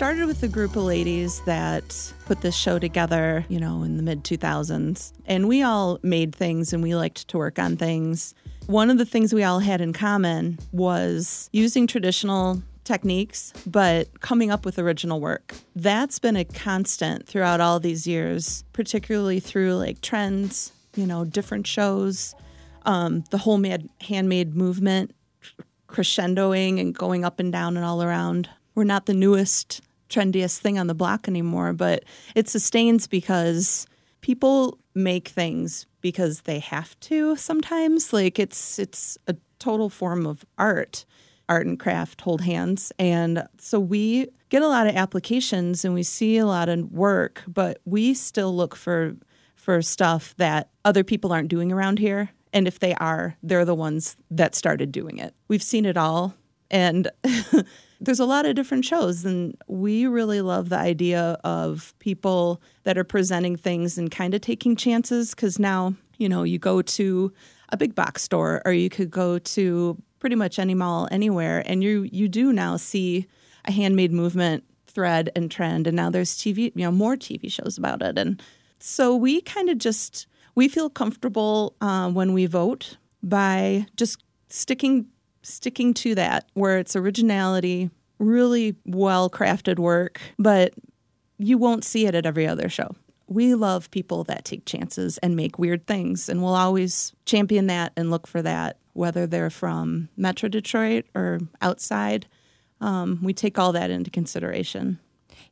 started with a group of ladies that put this show together, you know, in the mid 2000s. And we all made things and we liked to work on things. One of the things we all had in common was using traditional techniques, but coming up with original work. That's been a constant throughout all these years, particularly through like trends, you know, different shows, um, the whole mad, handmade movement crescendoing and going up and down and all around. We're not the newest, trendiest thing on the block anymore, but it sustains because people make things because they have to sometimes. Like it's it's a total form of art. Art and craft hold hands. And so we get a lot of applications and we see a lot of work, but we still look for for stuff that other people aren't doing around here and if they are, they're the ones that started doing it. We've seen it all. And there's a lot of different shows. And we really love the idea of people that are presenting things and kind of taking chances. Because now, you know, you go to a big box store or you could go to pretty much any mall anywhere. And you, you do now see a handmade movement thread and trend. And now there's TV, you know, more TV shows about it. And so we kind of just we feel comfortable uh, when we vote by just sticking sticking to that, where it's originality, really well crafted work, but you won't see it at every other show. We love people that take chances and make weird things, and we'll always champion that and look for that, whether they're from Metro Detroit or outside. Um, we take all that into consideration.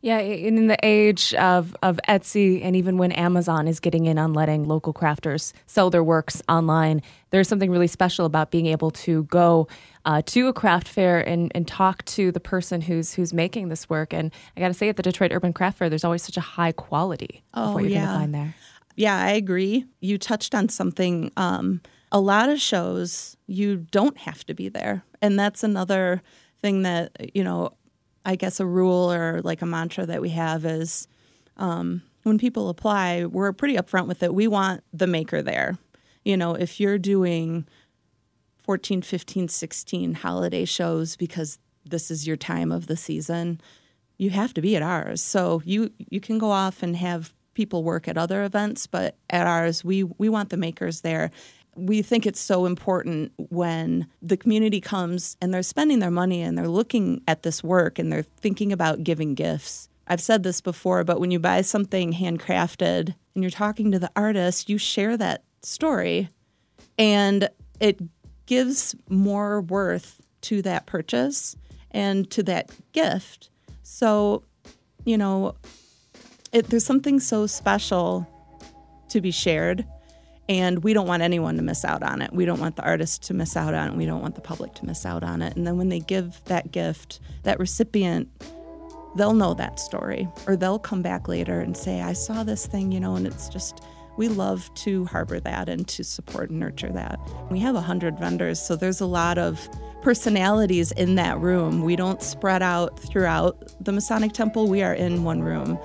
Yeah, in the age of, of Etsy and even when Amazon is getting in on letting local crafters sell their works online, there's something really special about being able to go uh, to a craft fair and, and talk to the person who's who's making this work. And I got to say, at the Detroit Urban Craft Fair, there's always such a high quality oh, of what you're yeah. going to find there. Yeah, I agree. You touched on something. Um, a lot of shows you don't have to be there, and that's another thing that you know I guess a rule or like a mantra that we have is um, when people apply, we're pretty upfront with it. We want the maker there. You know, if you're doing 14, 15, 16 holiday shows because this is your time of the season, you have to be at ours. So you you can go off and have people work at other events, but at ours we we want the makers there we think it's so important when the community comes and they're spending their money and they're looking at this work and they're thinking about giving gifts. I've said this before, but when you buy something handcrafted and you're talking to the artist, you share that story and it gives more worth to that purchase and to that gift. So, you know, it, there's something so special to be shared and we don't want anyone to miss out on it. We don't want the artist to miss out on it. We don't want the public to miss out on it. And then when they give that gift, that recipient, they'll know that story or they'll come back later and say, I saw this thing, you know, and it's just, we love to harbor that and to support and nurture that. We have 100 vendors, so there's a lot of personalities in that room. We don't spread out throughout the Masonic Temple, we are in one room.